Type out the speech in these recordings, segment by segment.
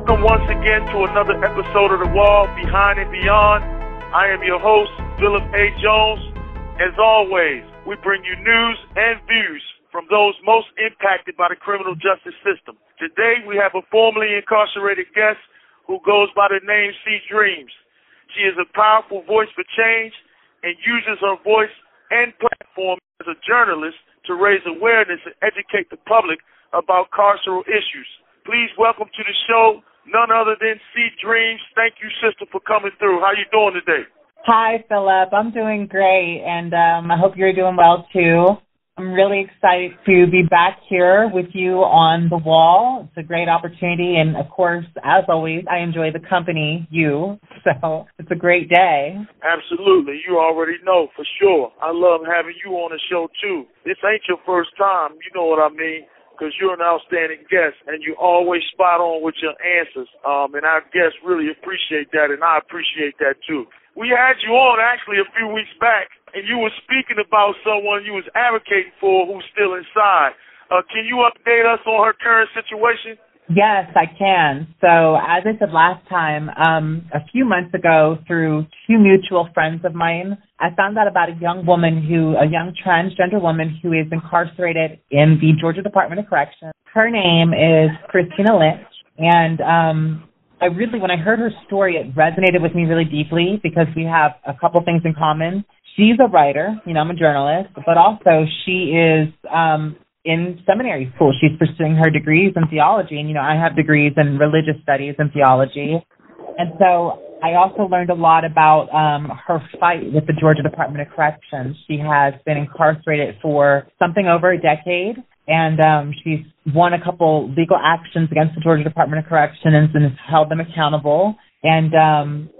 Welcome once again to another episode of The Wall Behind and Beyond. I am your host, Phillip A. Jones. As always, we bring you news and views from those most impacted by the criminal justice system. Today, we have a formerly incarcerated guest who goes by the name C Dreams. She is a powerful voice for change and uses her voice and platform as a journalist to raise awareness and educate the public about carceral issues. Please welcome to the show none other than C Dreams. Thank you, sister, for coming through. How you doing today? Hi, Phillip. I'm doing great, and um, I hope you're doing well too. I'm really excited to be back here with you on the wall. It's a great opportunity, and of course, as always, I enjoy the company, you. So it's a great day. Absolutely. You already know for sure. I love having you on the show too. This ain't your first time. You know what I mean because you're an outstanding guest and you always spot on with your answers. Um, and our guests really appreciate that, and I appreciate that too. We had you on actually a few weeks back, and you were speaking about someone you was advocating for who's still inside. Uh, can you update us on her current situation? Yes, I can. So, as I said last time, um, a few months ago, through two mutual friends of mine, I found out about a young woman who, a young transgender woman who is incarcerated in the Georgia Department of Corrections. Her name is Christina Lynch, and um, I really, when I heard her story, it resonated with me really deeply because we have a couple things in common. She's a writer, you know, I'm a journalist, but also she is um, in seminary school. She's pursuing her degrees in theology, and you know, I have degrees in religious studies and theology, and so I also learned a lot about um, her fight with the Georgia Department of Corrections. She has been incarcerated for something over a decade, and um, she's won a couple legal actions against the Georgia Department of Corrections and has held them accountable. And um,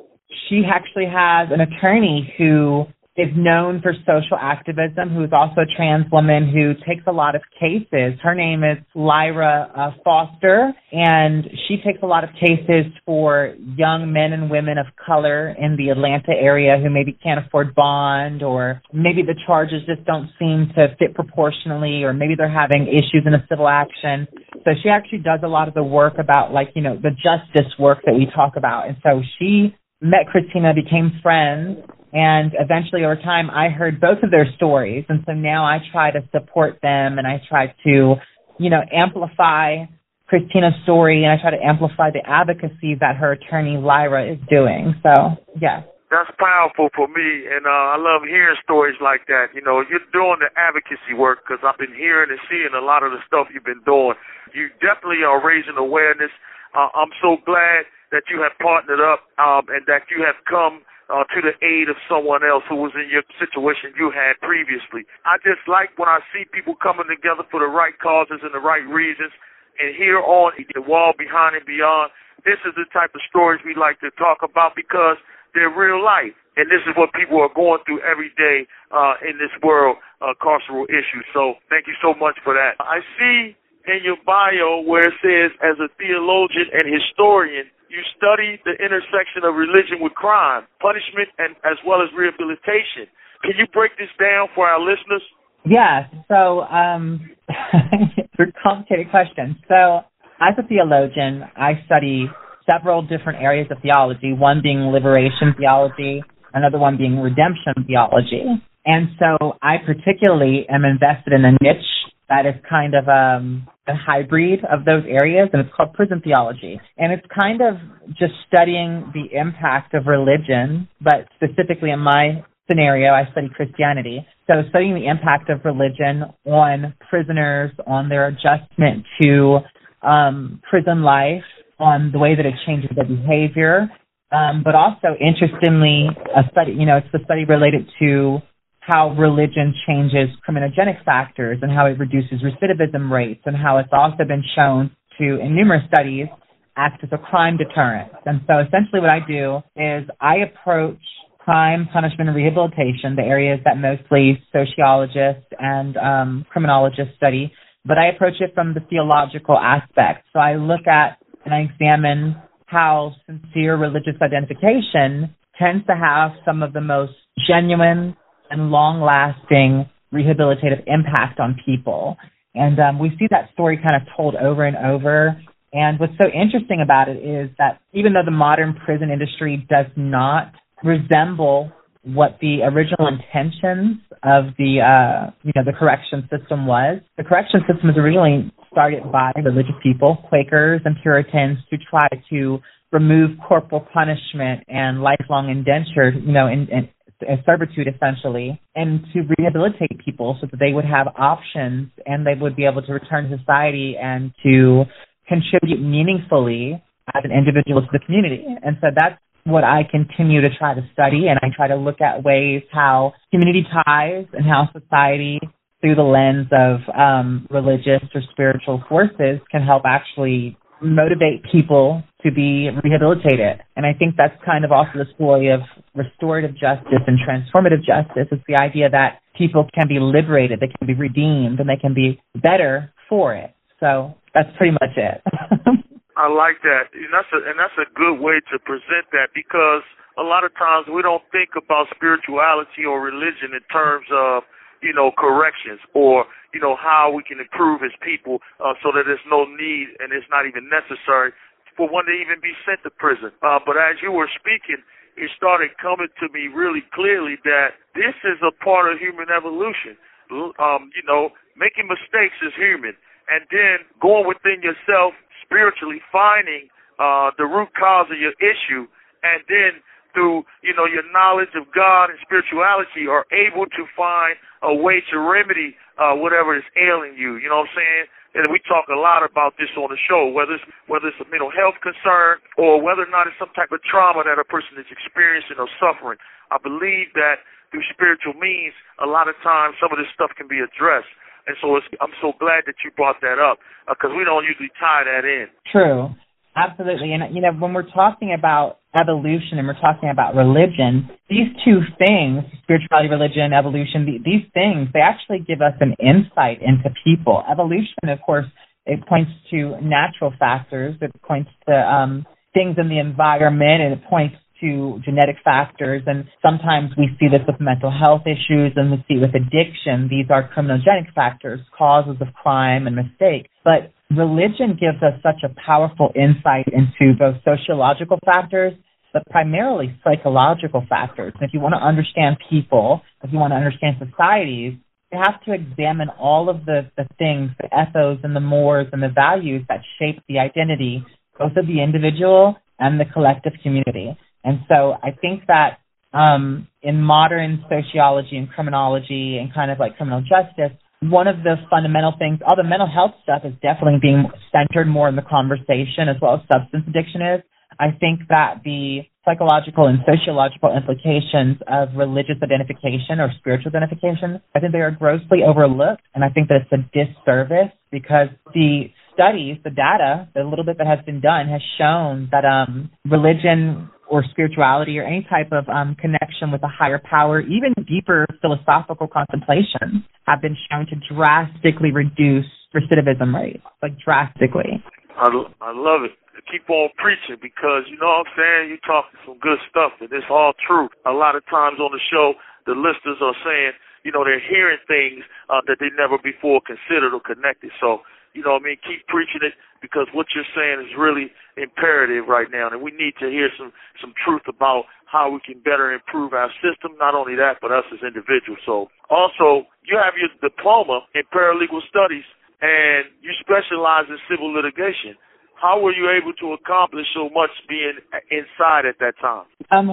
she actually has an attorney who is known for social activism, who's also a trans woman who takes a lot of cases. Her name is Lyra uh, Foster, and she takes a lot of cases for young men and women of color in the Atlanta area who maybe can't afford bond, or maybe the charges just don't seem to fit proportionally, or maybe they're having issues in a civil action. So she actually does a lot of the work about, like, you know, the justice work that we talk about. And so she met Christina, became friends, and eventually over time I heard both of their stories. And so now I try to support them and I try to, you know, amplify Christina's story and I try to amplify the advocacy that her attorney Lyra is doing. So, yes. That's powerful for me, and uh, I love hearing stories like that. You know, you're doing the advocacy work because I've been hearing and seeing a lot of the stuff you've been doing. You definitely are raising awareness. Uh, I'm so glad that you have partnered up um, and that you have come uh, to the aid of someone else who was in your situation you had previously. I just like when I see people coming together for the right causes and the right reasons. And here on the wall behind and beyond, this is the type of stories we like to talk about because they're real life. And this is what people are going through every day uh, in this world, uh, carceral issues. So thank you so much for that. I see in your bio where it says, as a theologian and historian, you study the intersection of religion with crime, punishment, and as well as rehabilitation. Can you break this down for our listeners? Yeah. So, um, it's a complicated question. So, as a theologian, I study several different areas of theology. One being liberation theology, another one being redemption theology. And so, I particularly am invested in a niche that is kind of um, a hybrid of those areas, and it's called prison theology. And it's kind of just studying the impact of religion, but specifically in my scenario, I study Christianity. So studying the impact of religion on prisoners, on their adjustment to um, prison life, on the way that it changes their behavior, um, but also interestingly, a study, you know, it's the study related to how religion changes criminogenic factors and how it reduces recidivism rates and how it's also been shown to, in numerous studies, act as a crime deterrent. And so essentially what I do is I approach crime, punishment, and rehabilitation, the areas that mostly sociologists and um, criminologists study, but I approach it from the theological aspect. So I look at and I examine how sincere religious identification tends to have some of the most genuine and long lasting rehabilitative impact on people. And um, we see that story kind of told over and over And what's so interesting about it is that even though the modern prison industry does not resemble what the original intentions of the uh, you know the correction system was. The correction system was originally started by religious people, Quakers and Puritans, to try to remove corporal punishment and lifelong indenture, you know, in, in servitude essentially, and to rehabilitate people so that they would have options and they would be able to return to society and to contribute meaningfully as an individual to the community. And so that's what I continue to try to study, and I try to look at ways how community ties and how society, through the lens of um, religious or spiritual forces, can help actually motivate people to be rehabilitated. And I think that's kind of also the story of restorative justice and transformative justice. It's the idea that people can be liberated, they can be redeemed, and they can be better for it. So that's pretty much it. I like that, and that's a and that's a good way to present that because a lot of times we don't think about spirituality or religion in terms of you know corrections or you know how we can improve as people uh, so that there's no need and it's not even necessary for one to even be sent to prison. Uh, but as you were speaking, it started coming to me really clearly that this is a part of human evolution. Um, you know, making mistakes is human, and then going within yourself spiritually finding uh, the root cause of your issue, and then through you know your knowledge of God and spirituality are able to find a way to remedy uh, whatever is ailing you. You know what I'm saying? And we talk a lot about this on the show, whether it's whether it's a mental health concern or whether or not it's some type of trauma that a person is experiencing or suffering. I believe that through spiritual means, a lot of times some of this stuff can be addressed. And so I'm so glad that you brought that up because uh, we don't usually tie that in. True. Absolutely. And, you know, when we're talking about evolution and we're talking about religion, these two things, spirituality, religion, evolution, these things, they actually give us an insight into people. Evolution, of course, it points to natural factors. It points to um, things in the environment and it points to genetic factors, and sometimes we see this with mental health issues and we see with addiction. These are criminogenic factors, causes of crime and mistake. But religion gives us such a powerful insight into both sociological factors, but primarily psychological factors. And if you want to understand people, if you want to understand societies, you have to examine all of the, the things, the ethos and the mores and the values that shape the identity, both of the individual and the collective community. And so I think that um, in modern sociology and criminology and kind of like criminal justice, one of the fundamental things, all the mental health stuff is definitely being centered more in the conversation as well as substance addiction is. I think that the psychological and sociological implications of religious identification or spiritual identification, I think they are grossly overlooked. And I think that it's a disservice because the studies, the data, the little bit that has been done has shown that um, religion or spirituality or any type of um, connection with a higher power, even deeper philosophical contemplations, have been shown to drastically reduce recidivism rates, like drastically. I, I love it. Keep on preaching because you know what I'm saying. You're talking some good stuff, and it's all true. A lot of times on the show, the listeners are saying, you know, they're hearing things uh, that they never before considered or connected. So you know what I mean, keep preaching it because what you're saying is really imperative right now, and we need to hear some some truth about how we can better improve our system. Not only that, but us as individuals. So, also, you have your diploma in paralegal studies, and you specialize in civil litigation. How were you able to accomplish so much being inside at that time? Um,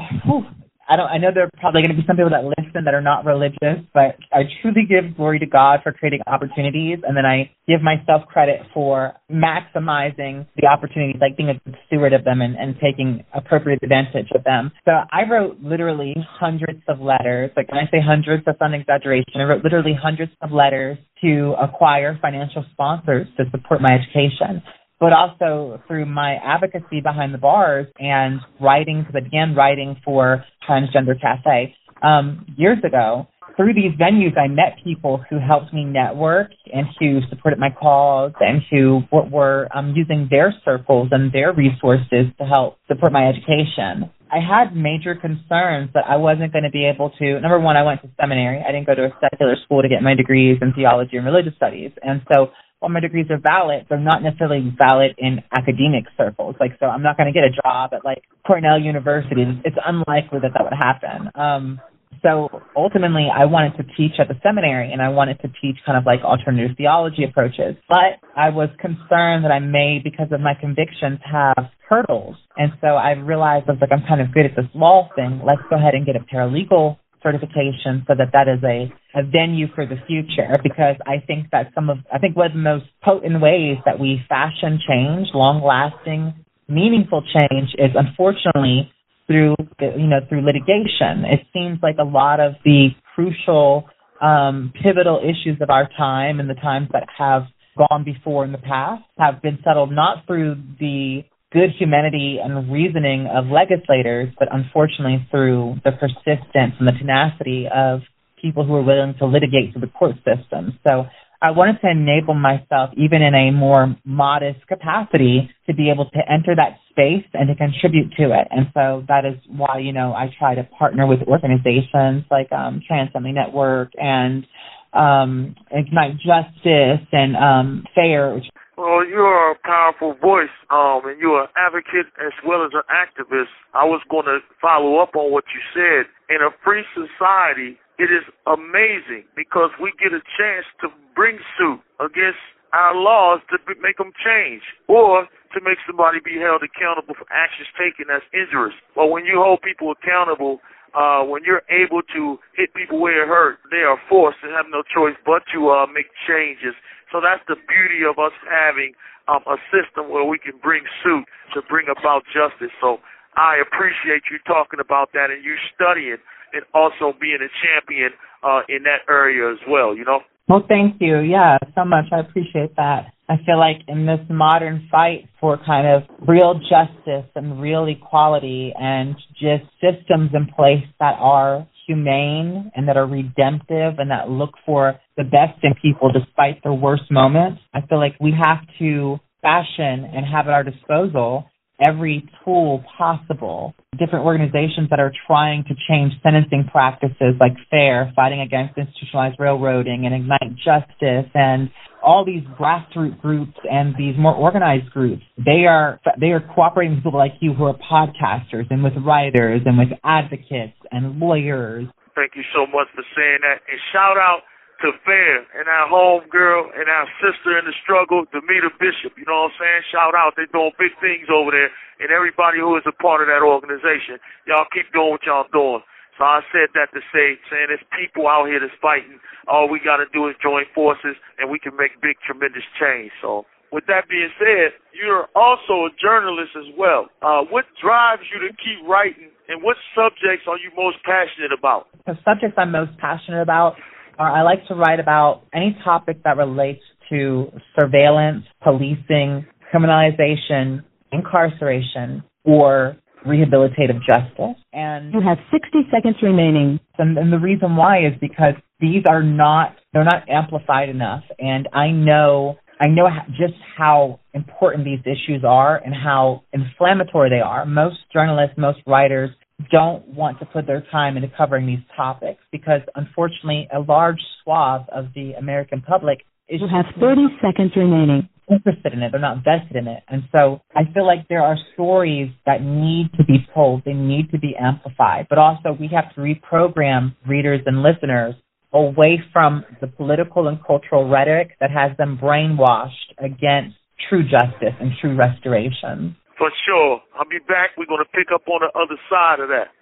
I don't. I know there are probably going to be some people that listen that are not religious, but I truly give glory to God for creating opportunities, and then I give myself credit for maximizing the opportunities, like being a good steward of them and, and taking appropriate advantage of them. So I wrote literally hundreds of letters. Like when I say hundreds, that's not an exaggeration. I wrote literally hundreds of letters to acquire financial sponsors to support my education but also through my advocacy behind the bars and writing, because I began writing for Transgender Cafe um, years ago. Through these venues, I met people who helped me network and who supported my cause and who were um, using their circles and their resources to help support my education. I had major concerns that I wasn't going to be able to. Number one, I went to seminary. I didn't go to a secular school to get my degrees in theology and religious studies. And so while my degrees are valid, they're not necessarily valid in academic circles. Like, so I'm not going to get a job at like Cornell University. It's unlikely that that would happen. Um, so ultimately, I wanted to teach at the seminary and I wanted to teach kind of like alternative theology approaches. But I was concerned that I may, because of my convictions, have hurdles. And so I realized I was like, I'm kind of good at this law thing. Let's go ahead and get a paralegal certification so that that is a, a venue for the future because I think that some of, I think one of the most potent ways that we fashion change, long lasting, meaningful change is unfortunately through you know through litigation. It seems like a lot of the crucial um, pivotal issues of our time and the times that have gone before in the past have been settled not through the good humanity and reasoning of legislators, but unfortunately through the persistence and the tenacity of people who are willing to litigate through the court system. So I wanted to enable myself, even in a more modest capacity, to be able to enter that space and to contribute to it. And so that is why, you know, I try to partner with organizations like um, Trans Family Network and um, Ignite Justice and um, FAIR. Well, you are a powerful voice, um, and you're an advocate as well as an activist. I was going to follow up on what you said. In a free society, it is amazing because we get a chance to bring suit against our laws to make them change or to make somebody be held accountable for actions taken that's injurious. But when you hold people accountable, uh, when you're able to hit people where it hurt, they are forced and have no choice but to uh, make changes. So that's the beauty of us having um, a system where we can bring suit to bring about justice. So I appreciate you talking about that and you studying and also being a champion uh, in that area as well. You know. Well, thank you. Yeah, so much. I appreciate that. I feel like in this modern fight for kind of real justice and real equality and just systems in place that are humane and that are redemptive and that look for the best in people despite their worst moments, I feel like we have to fashion and have at our disposal every tool possible. Different organizations that are trying to change sentencing practices like FAIR, Fighting Against Institutionalized Railroading, and Ignite Justice, and all these grassroots groups and these more organized groups, they are they are cooperating with people like you who are podcasters and with writers and with advocates and lawyers. Thank you so much for saying that. And shout out to Fair and our home girl and our sister in the struggle, Demita Bishop. You know what I'm saying? Shout out. They're doing big things over there. And everybody who is a part of that organization. Y'all keep doing what y'all doing. So I said that to say, saying there's people out here that's fighting. All we got to do is join forces, and we can make big, tremendous change. So with that being said, you're also a journalist as well. Uh, what drives you to keep writing, and what subjects are you most passionate about? The subjects I'm most passionate about Uh, I like to write about any topic that relates to surveillance, policing, criminalization, incarceration, or rehabilitative justice. And you have 60 seconds remaining. And, and the reason why is because these are not they're not amplified enough, and I know I know just how important these issues are and how inflammatory they are. Most journalists, most writers don't want to put their time into covering these topics because unfortunately a large swath of the American public is you have 30 seconds remaining. interested in it. They're not vested in it. And so I feel like there are stories that need to be told. They need to be amplified. But also we have to reprogram readers and listeners away from the political and cultural rhetoric that has them brainwashed against true justice and true restoration for sure. I'll be back. We're going to pick up on the other side of that.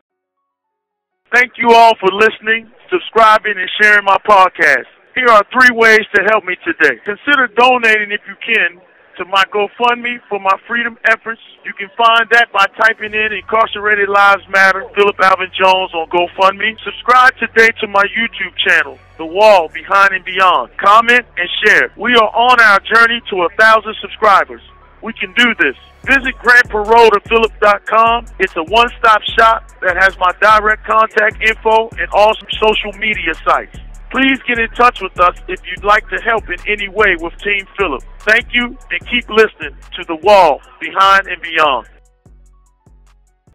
Thank you all for listening, subscribing, and sharing my podcast. Here are three ways to help me today. Consider donating if you can to my GoFundMe for my freedom efforts. You can find that by typing in Incarcerated Lives Matter, Phillip Alvin Jones on GoFundMe. Subscribe today to my YouTube channel, The Wall Behind and Beyond. Comment and share. We are on our journey to a thousand subscribers. We can do this. Visit grantperotterphilip.com. It's a one-stop shop that has my direct contact info and all social media sites. Please get in touch with us if you'd like to help in any way with Team Phillip. Thank you and keep listening to The Wall, Behind and Beyond.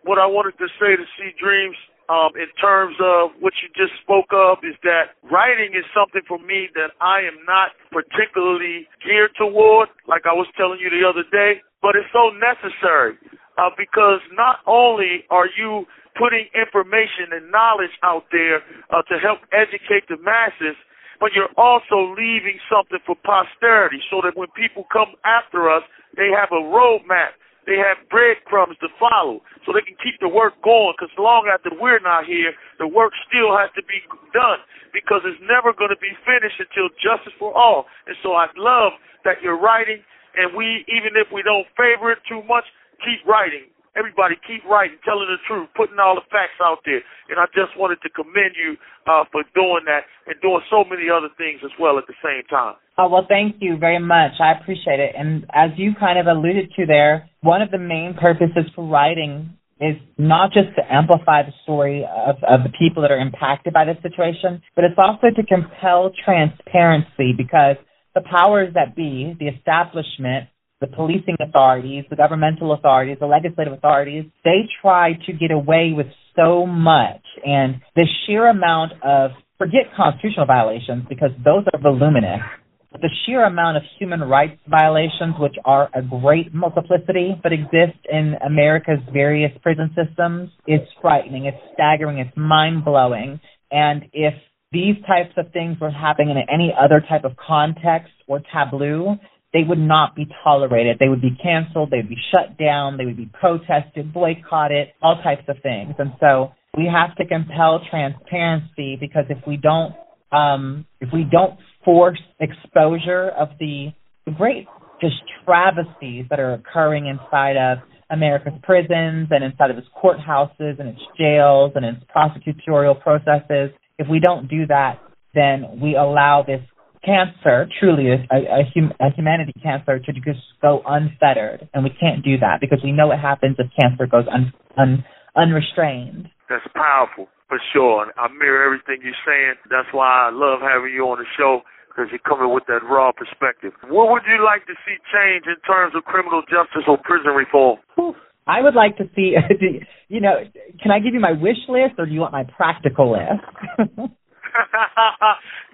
What I wanted to say to C Dreams, um, in terms of what you just spoke of is that writing is something for me that I am not particularly geared toward, like I was telling you the other day, but it's so necessary uh, because not only are you putting information and knowledge out there uh, to help educate the masses, but you're also leaving something for posterity so that when people come after us, they have a roadmap they have breadcrumbs to follow so they can keep the work going because long after we're not here, the work still has to be done because it's never going to be finished until justice for all. And so I love that you're writing and we, even if we don't favor it too much, keep writing. Everybody keep writing, telling the truth, putting all the facts out there. And I just wanted to commend you uh, for doing that and doing so many other things as well at the same time. Oh, well, thank you very much. I appreciate it. And as you kind of alluded to there, one of the main purposes for writing is not just to amplify the story of, of the people that are impacted by this situation, but it's also to compel transparency because the powers that be, the establishment, the policing authorities, the governmental authorities, the legislative authorities, they try to get away with so much. And the sheer amount of, forget constitutional violations because those are voluminous, the sheer amount of human rights violations, which are a great multiplicity, but exist in America's various prison systems, is frightening. It's staggering. It's mind blowing. And if these types of things were happening in any other type of context or tableau, they would not be tolerated. They would be canceled. They would be shut down. They would be protested, boycotted, all types of things. And so we have to compel transparency because if we don't, um, if we don't force exposure of the great just travesties that are occurring inside of America's prisons and inside of its courthouses and its jails and its prosecutorial processes, if we don't do that, then we allow this cancer, truly a, a, a humanity cancer, to just go unfettered, and we can't do that because we know what happens if cancer goes un, un, unrestrained. That's powerful for sure. And I mirror everything you're saying. That's why I love having you on the show because you're coming with that raw perspective. What would you like to see change in terms of criminal justice or prison reform? I would like to see, you know, can I give you my wish list or do you want my practical list?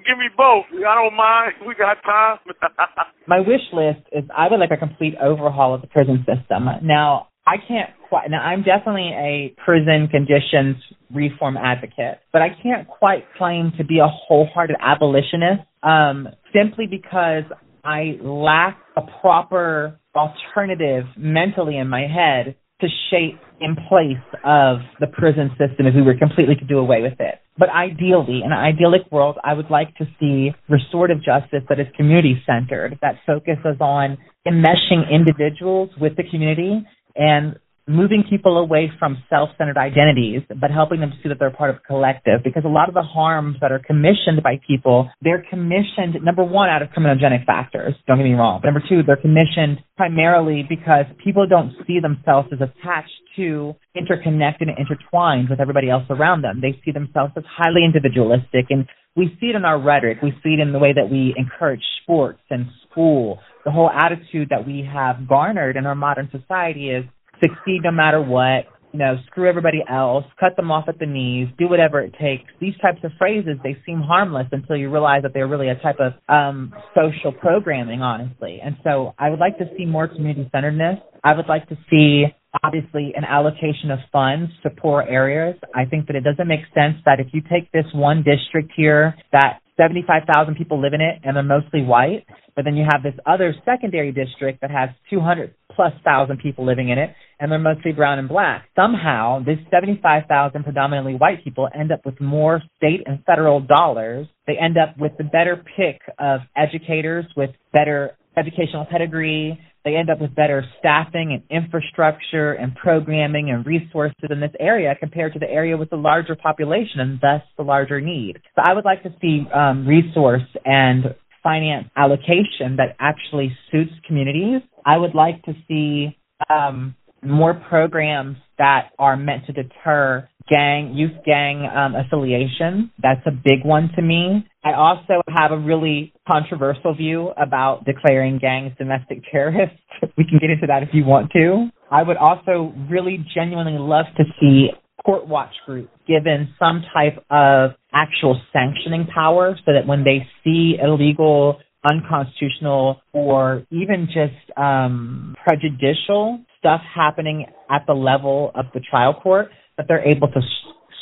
Give me both. I don't mind. We got time. My wish list is I would like a complete overhaul of the prison system. Now, I can't quite, now I'm definitely a prison conditions reform advocate, but I can't quite claim to be a wholehearted abolitionist um, simply because I lack a proper alternative mentally in my head to shape in place of the prison system if we were completely to do away with it. But ideally, in an idyllic world, I would like to see restorative justice that is community centered, that focuses on enmeshing individuals with the community and moving people away from self-centered identities, but helping them to see that they're part of a collective. Because a lot of the harms that are commissioned by people, they're commissioned, number one, out of criminogenic factors. Don't get me wrong. But number two, they're commissioned primarily because people don't see themselves as attached to, interconnected and intertwined with everybody else around them. They see themselves as highly individualistic and we see it in our rhetoric. We see it in the way that we encourage sports and school. The whole attitude that we have garnered in our modern society is succeed no matter what, you know, screw everybody else, cut them off at the knees, do whatever it takes. These types of phrases, they seem harmless until you realize that they're really a type of um, social programming, honestly. And so I would like to see more community centeredness. I would like to see obviously an allocation of funds to poor areas. I think that it doesn't make sense that if you take this one district here that 75,000 people live in it and they're mostly white, but then you have this other secondary district that has 200 plus thousand people living in it and they're mostly brown and black. Somehow, this 75,000 predominantly white people end up with more state and federal dollars. They end up with the better pick of educators with better educational pedigree. They end up with better staffing and infrastructure and programming and resources in this area compared to the area with the larger population and thus the larger need. So I would like to see um, resource and finance allocation that actually suits communities. I would like to see um, more programs that are meant to deter gang youth gang um, affiliation. That's a big one to me. I also have a really controversial view about declaring gangs domestic terrorists. we can get into that if you want to. I would also really genuinely love to see court watch group given some type of actual sanctioning power so that when they see illegal, unconstitutional, or even just um, prejudicial stuff happening at the level of the trial court, that they're able to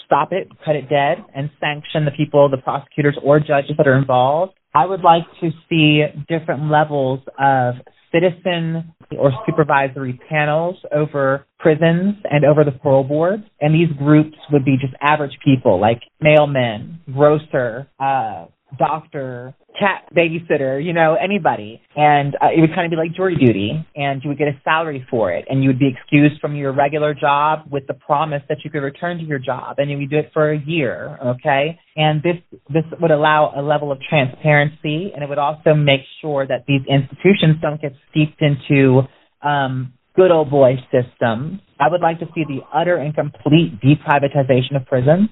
stop it, cut it dead, and sanction the people, the prosecutors or judges that are involved. I would like to see different levels of citizen or supervisory panels over prisons and over the parole boards. And these groups would be just average people like mailmen, grocer, uh, doctor, cat babysitter, you know, anybody. And uh, it would kind of be like jury duty, and you would get a salary for it, and you would be excused from your regular job with the promise that you could return to your job, and you would do it for a year, okay? And this this would allow a level of transparency, and it would also make sure that these institutions don't get steeped into um, good old boy systems. I would like to see the utter and complete deprivatization of prisons.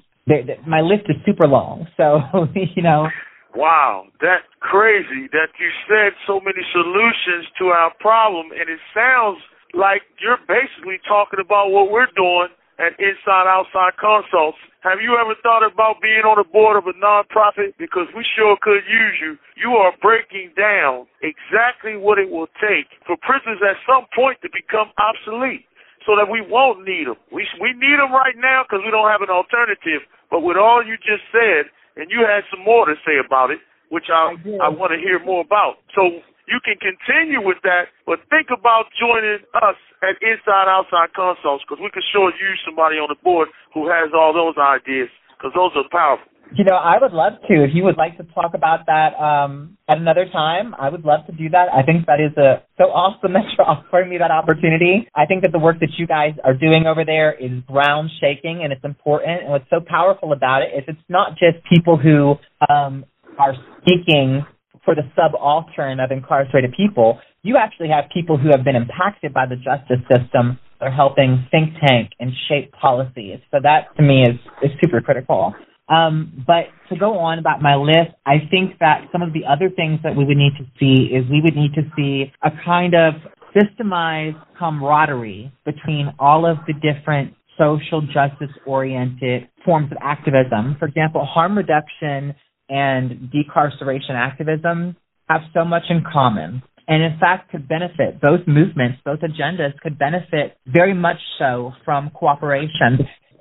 my list is super long, so you know Wow, that's crazy that you said so many solutions to our problem, and it sounds like you're basically talking about what we're doing at Inside Outside Consults. Have you ever thought about being on the board of a nonprofit? Because we sure could use you. You are breaking down exactly what it will take for prisons at some point to become obsolete so that we won't need them. We, we need them right now because we don't have an alternative. But with all you just said, and you had some more to say about it, which I I, I want to hear more about. So you can continue with that, but think about joining us at Inside Outside Consults because we can sure use somebody on the board who has all those ideas because those are powerful. You know, I would love to. If you would like to talk about that um, at another time, I would love to do that. I think that is a, so awesome that you're offering me that opportunity. I think that the work that you guys are doing over there is ground shaking and it's important. And what's so powerful about it is it's not just people who um, are speaking for the subaltern of incarcerated people. You actually have people who have been impacted by the justice system. They're helping think tank and shape policies. So that to me is, is super critical. Um, but to go on about my list, I think that some of the other things that we would need to see is we would need to see a kind of systemized camaraderie between all of the different social justice oriented forms of activism. For example, harm reduction and decarceration activism have so much in common. And in fact, could benefit both movements, both agendas could benefit very much so from cooperation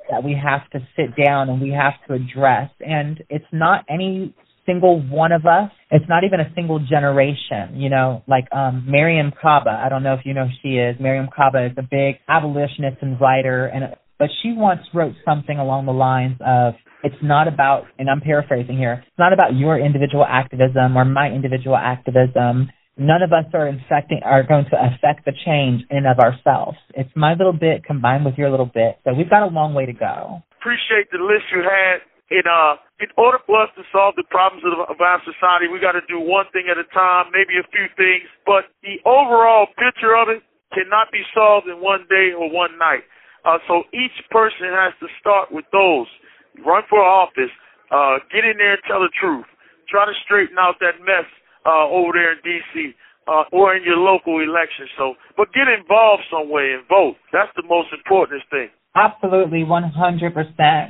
that we have to sit down and we have to address. And it's not any single one of us. It's not even a single generation, you know, like um Mariame Kaba. I don't know if you know who she is. Mariame Kaba is a big abolitionist and writer and but she once wrote something along the lines of it's not about and I'm paraphrasing here, it's not about your individual activism or my individual activism none of us are infecting are going to affect the change in and of ourselves. It's my little bit combined with your little bit. So we've got a long way to go. Appreciate the list you had. In uh, in order for us to solve the problems of, of our society, we got to do one thing at a time, maybe a few things, but the overall picture of it cannot be solved in one day or one night. Uh, so each person has to start with those. Run for office, uh, get in there and tell the truth. Try to straighten out that mess uh, over there in D.C. Uh, or in your local election. So, but get involved some way and vote. That's the most important thing. Absolutely, 100%.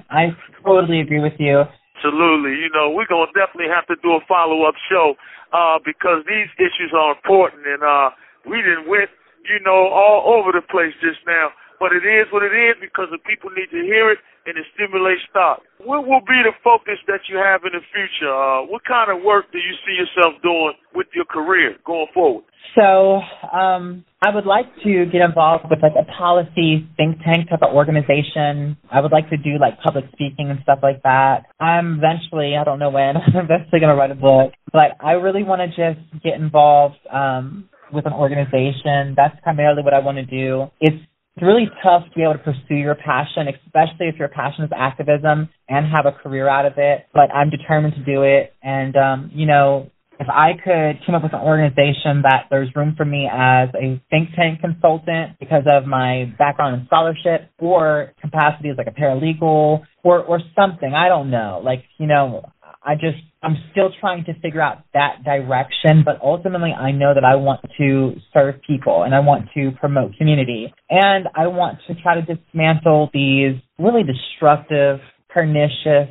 I totally agree with you. Absolutely. You know, we're going to definitely have to do a follow up show uh, because these issues are important. And uh, we didn't went, you know, all over the place just now. But it is what it is because the people need to hear it and it stimulates thought. What will be the focus that you have in the future? Uh, what kind of work do you see yourself doing with your career going forward? So, um, I would like to get involved with like a policy think tank type of organization. I would like to do like public speaking and stuff like that. I'm eventually, I don't know when, I'm eventually going to write a book, but I really want to just get involved, um, with an organization. That's primarily what I want to do. It's it's really tough to be able to pursue your passion, especially if your passion is activism and have a career out of it. But I'm determined to do it. And, um, you know, if I could come up with an organization that there's room for me as a think tank consultant because of my background in scholarship or capacity as like a paralegal or, or something, I don't know. Like, you know, I just I'm still trying to figure out that direction, but ultimately I know that I want to serve people and I want to promote community and I want to try to dismantle these really destructive, pernicious,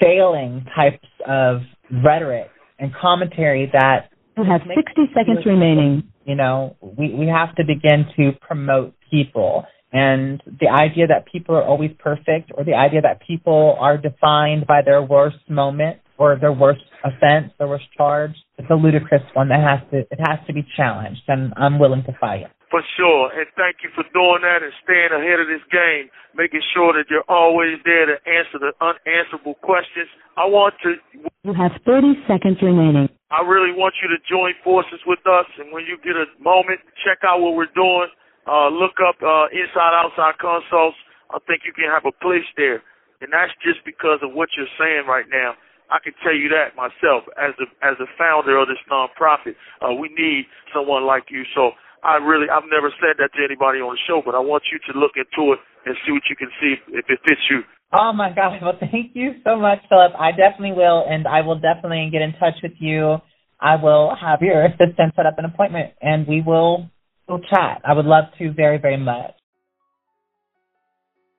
failing types of rhetoric and commentary that you have 60 seconds remaining. You know, we, we have to begin to promote people. And the idea that people are always perfect or the idea that people are defined by their worst moment or their worst offense, their worst charge, it's a ludicrous one that has to it has to be challenged and I'm willing to fight. For sure. And thank you for doing that and staying ahead of this game, making sure that you're always there to answer the unanswerable questions. I want to. You have 30 seconds remaining. I really want you to join forces with us. And when you get a moment, check out what we're doing. Uh, look up uh, Inside Outside Consults. I think you can have a place there. And that's just because of what you're saying right now. I can tell you that myself as the as the founder of this nonprofit. Uh, we need someone like you. So I really, I've never said that to anybody on the show, but I want you to look into it and see what you can see if it fits you. Oh my gosh! Well, thank you so much, Phillip. I definitely will, and I will definitely get in touch with you. I will have your assistant set up an appointment, and we will we'll chat. I would love to very, very much.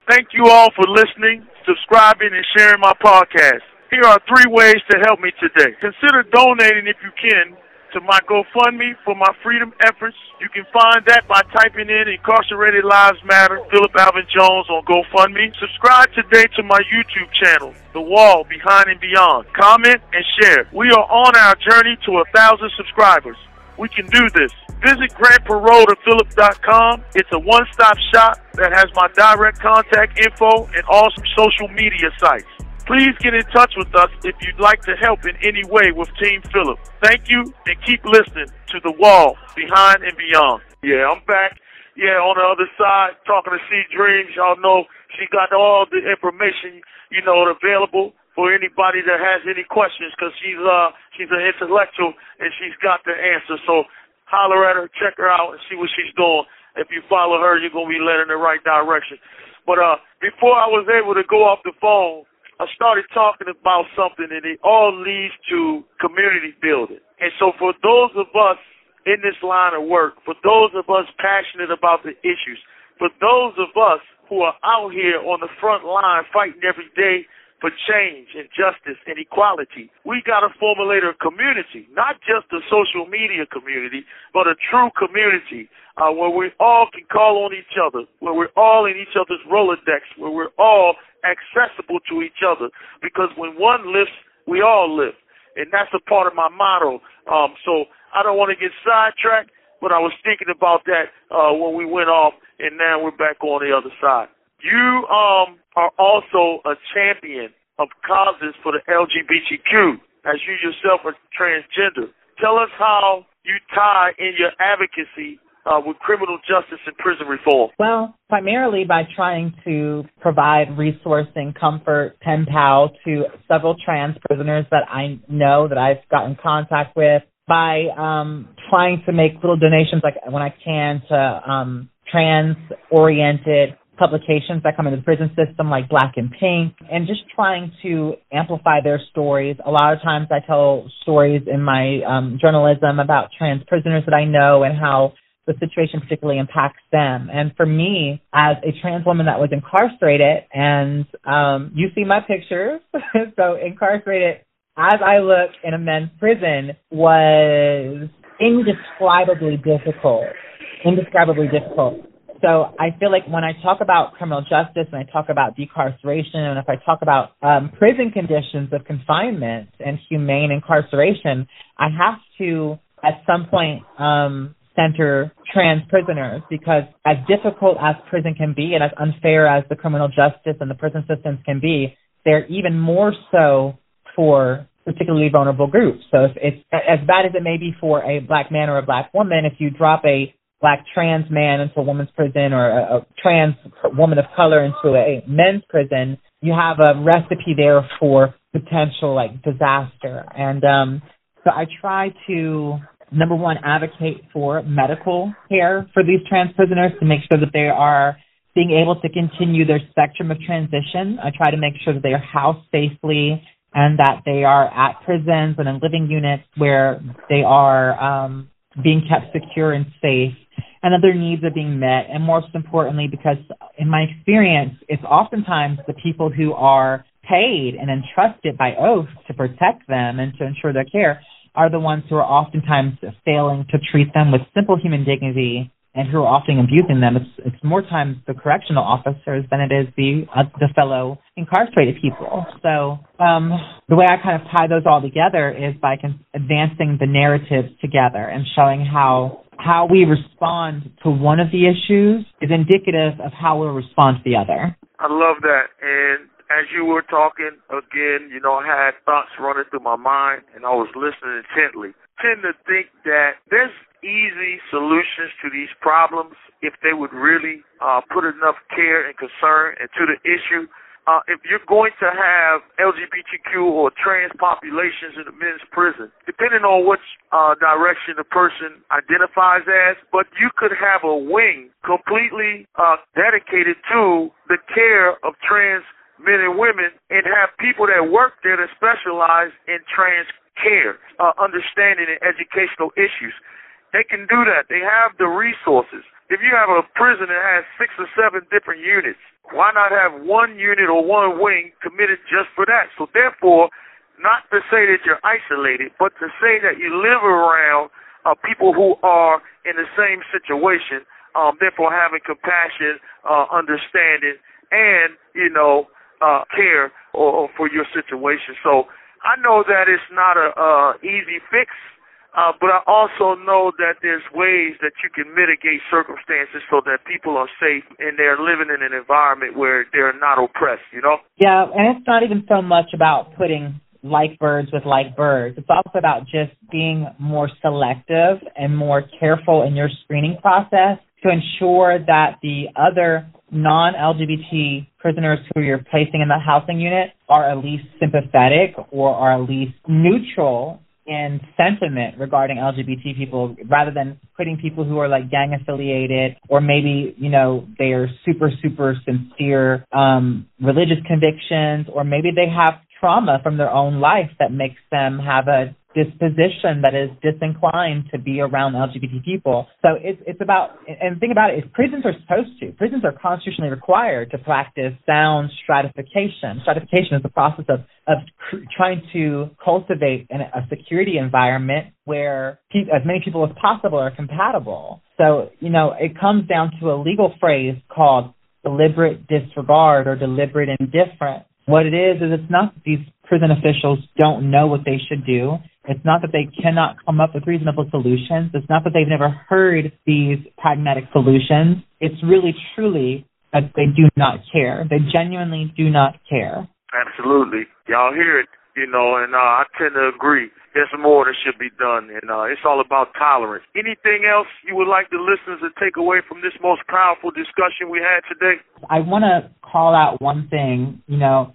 Thank you all for listening, subscribing, and sharing my podcast. Here are three ways to help me today. Consider donating if you can to my GoFundMe for my freedom efforts. You can find that by typing in Incarcerated Lives Matter, Phillip Alvin Jones on GoFundMe. Subscribe today to my YouTube channel, The Wall Behind and Beyond. Comment and share. We are on our journey to a thousand subscribers. We can do this. Visit grantparole.philip.com. It's a one-stop shop that has my direct contact info and all social media sites. Please get in touch with us if you'd like to help in any way with Team Phillip. Thank you and keep listening to The Wall Behind and Beyond. Yeah, I'm back. Yeah, on the other side, talking to C Dreams. Y'all know she got all the information, you know, available for anybody that has any questions because she's uh she's an intellectual and she's got the answer. So holler at her, check her out, and see what she's doing. If you follow her, you're gonna be led in the right direction. But uh, before I was able to go off the phone, I started talking about something and it all leads to community building. And so for those of us in this line of work, for those of us passionate about the issues, for those of us who are out here on the front line fighting every day for change and justice and equality. We got to formulate a community, not just a social media community, but a true community uh, where we all can call on each other, where we're all in each other's Rolodex, where we're all accessible to each other. Because when one lifts, we all lift. And that's a part of my motto. Um, so I don't want to get sidetracked, but I was thinking about that uh, when we went off, and now we're back on the other side. You um, are also a champion of causes for the LGBTQ, as you yourself are transgender. Tell us how you tie in your advocacy uh, with criminal justice and prison reform? Well, primarily by trying to provide resourcing, comfort, pen pal to several trans prisoners that I know that I've gotten contact with, by um, trying to make little donations like when I can to um, trans oriented publications that come into the prison system like Black and Pink and just trying to amplify their stories. A lot of times I tell stories in my um, journalism about trans prisoners that I know and how the situation particularly impacts them. And for me, as a trans woman that was incarcerated, and um, you see my pictures, so incarcerated as I look in a men's prison was indescribably difficult. Indescribably difficult so I feel like when I talk about criminal justice and I talk about decarceration and if I talk about um, prison conditions of confinement and humane incarceration, I have to at some point um, center trans prisoners because as difficult as prison can be and as unfair as the criminal justice and the prison systems can be, they're even more so for particularly vulnerable groups. So if it's as bad as it may be for a black man or a black woman, if you drop a black trans man into a woman's prison or a, a trans woman of color into a men's prison, you have a recipe there for potential like disaster. And um, so I try to number one advocate for medical care for these trans prisoners to make sure that they are being able to continue their spectrum of transition. I try to make sure that they are housed safely and that they are at prisons and in living units where they are um, being kept secure and safe and their needs are being met. And most importantly, because in my experience, it's oftentimes the people who are paid and entrusted by oath to protect them and to ensure their care are the ones who are oftentimes failing to treat them with simple human dignity and who are often abusing them. It's, it's more times the correctional officers than it is the uh, the fellow incarcerated people. So um, the way I kind of tie those all together is by con- advancing the narratives together and showing how how we respond to one of the issues is indicative of how we'll respond to the other. I love that. And as you were talking again, you know, I had thoughts running through my mind and I was listening intently. I tend to think that there's easy solutions to these problems if they would really uh, put enough care and concern into the issue. Uh, if you're going to have LGBTQ or trans populations in the men's prison, depending on which uh, direction the person identifies as, but you could have a wing completely uh, dedicated to the care of trans men and women and have people that work there that specialize in trans care, uh, understanding and educational issues. They can do that. They have the resources. If you have a prison that has six or seven different units, why not have one unit or one wing committed just for that? So therefore, not to say that you're isolated, but to say that you live around uh, people who are in the same situation, um, therefore having compassion, uh, understanding, and you know, uh, care or, or for your situation. So I know that it's not a uh, easy fix uh, but I also know that there's ways that you can mitigate circumstances so that people are safe and they're living in an environment where they're not oppressed, you know? Yeah, and it's not even so much about putting like birds with like birds. It's also about just being more selective and more careful in your screening process to ensure that the other non-LGBT prisoners who you're placing in the housing unit are at least sympathetic or are at least neutral in sentiment regarding LGBT people rather than putting people who are like gang affiliated or maybe, you know, they are super, super sincere um, religious convictions or maybe they have trauma from their own life that makes them have a disposition that is disinclined to be around LGBT people. So it's it's about and think about it is prisons are supposed to. Prisons are constitutionally required to practice sound stratification. Stratification is the process of of trying to cultivate an, a security environment where pe- as many people as possible are compatible. So you know it comes down to a legal phrase called deliberate disregard or deliberate indifference. What it is is it's not that these prison officials don't know what they should do. It's not that they cannot come up with reasonable solutions. It's not that they've never heard these pragmatic solutions. It's really, truly that they do not care. They genuinely do not care. Absolutely. Y'all hear it, you know, and uh, I tend to agree. There's more that should be done, and uh, it's all about tolerance. Anything else you would like the listeners to take away from this most powerful discussion we had today? I want to call out one thing. You know,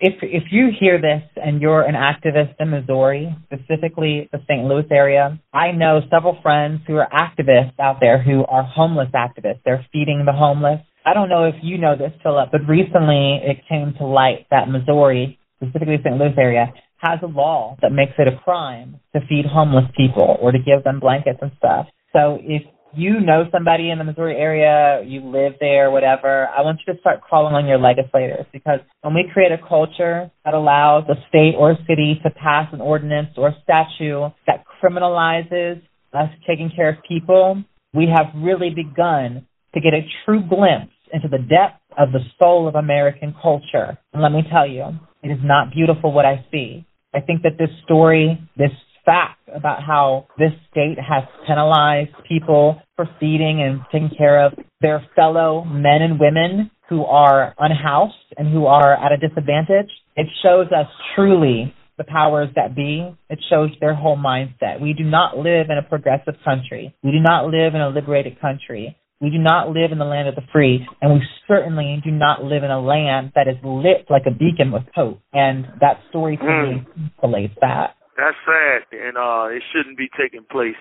if if you hear this and you're an activist in Missouri, specifically the St. Louis area, I know several friends who are activists out there who are homeless activists. They're feeding the homeless. I don't know if you know this, Phillip, but recently it came to light that Missouri, specifically St. Louis area, has a law that makes it a crime to feed homeless people or to give them blankets and stuff. So if you know somebody in the Missouri area, you live there, whatever, I want you to start calling on your legislators because when we create a culture that allows a state or a city to pass an ordinance or statute that criminalizes us taking care of people, we have really begun to get a true glimpse into the depth of the soul of American culture. And let me tell you, it is not beautiful what I see. I think that this story, this fact about how this state has penalized people for feeding and taking care of their fellow men and women who are unhoused and who are at a disadvantage. It shows us truly the powers that be. It shows their whole mindset. We do not live in a progressive country. We do not live in a liberated country. We do not live in the land of the free, and we certainly do not live in a land that is lit like a beacon with hope. And that story to mm. me relates that. That's sad, and uh, it shouldn't be taking place.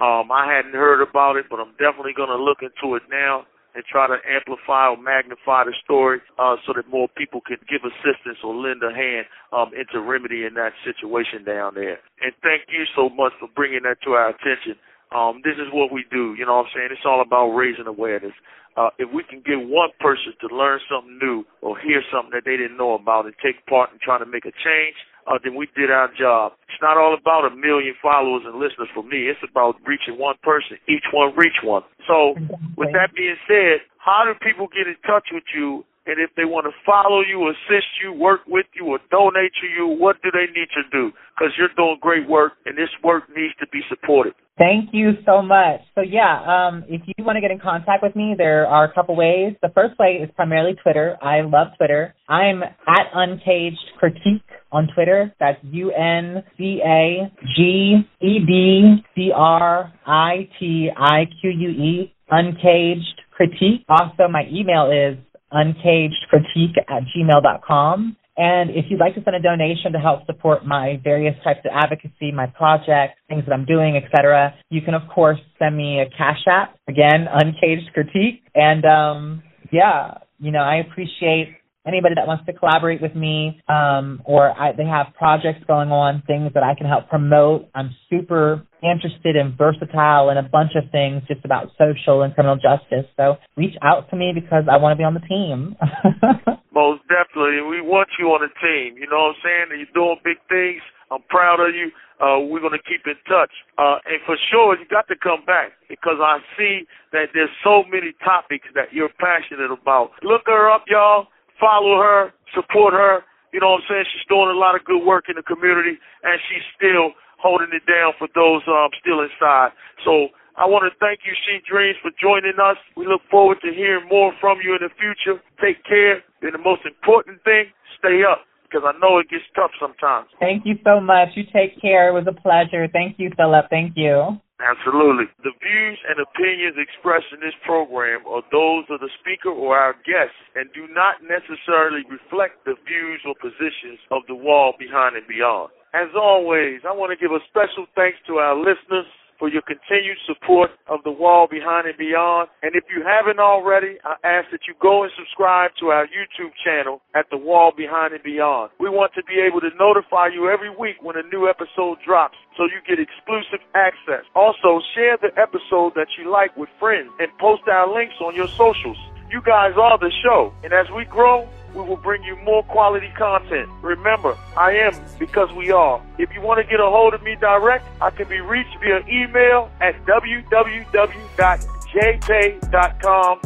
Um, I hadn't heard about it, but I'm definitely going to look into it now and try to amplify or magnify the story uh, so that more people can give assistance or lend a hand um, into remedying that situation down there. And thank you so much for bringing that to our attention. Um, this is what we do. You know what I'm saying? It's all about raising awareness. Uh, if we can get one person to learn something new or hear something that they didn't know about and take part in trying to make a change, uh, then we did our job. It's not all about a million followers and listeners for me. It's about reaching one person, each one reach one. So, with that being said, how do people get in touch with you? And if they want to follow you, assist you, work with you, or donate to you, what do they need to do? Because you're doing great work, and this work needs to be supported. Thank you so much. So yeah, um, if you want to get in contact with me, there are a couple ways. The first way is primarily Twitter. I love Twitter. I'm at Uncaged Critique on Twitter. That's U N C A G E D C R I T I Q U E. Uncaged Critique. Also, my email is uncagedcritique at gmail.com. And if you'd like to send a donation to help support my various types of advocacy, my projects, things that I'm doing, etc., you can of course send me a cash app. Again, uncaged critique. And um, yeah, you know, I appreciate anybody that wants to collaborate with me um, or I, they have projects going on, things that I can help promote. I'm super interested and versatile in a bunch of things just about social and criminal justice. So reach out to me because I want to be on the team. Most definitely. We want you on the team. You know what I'm saying? You're doing big things. I'm proud of you. Uh, we're going to keep in touch. Uh, and for sure, you got to come back because I see that there's so many topics that you're passionate about. Look her up, y'all follow her, support her. You know what I'm saying? She's doing a lot of good work in the community, and she's still holding it down for those um, still inside. So I want to thank you, C Dreams, for joining us. We look forward to hearing more from you in the future. Take care. And the most important thing, stay up because I know it gets tough sometimes. Thank you so much. You take care. It was a pleasure. Thank you, Phillip. Thank you. Absolutely. The views and opinions expressed in this program are those of the speaker or our guests and do not necessarily reflect the views or positions of the wall behind and beyond. As always, I want to give a special thanks to our listeners for your continued support of the wall behind and beyond. And if you haven't already, I ask that you go and subscribe to our YouTube channel at the wall behind and beyond. We want to be able to notify you every week when a new episode drops so you get exclusive access. Also, share the episode that you like with friends and post our links on your socials. You guys are the show. And as we grow, we will bring you more quality content. Remember, I am because we are. If you want to get a hold of me direct, I can be reached via email at www.jpay.com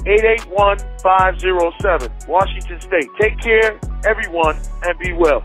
881507, Washington State. Take care, everyone, and be well.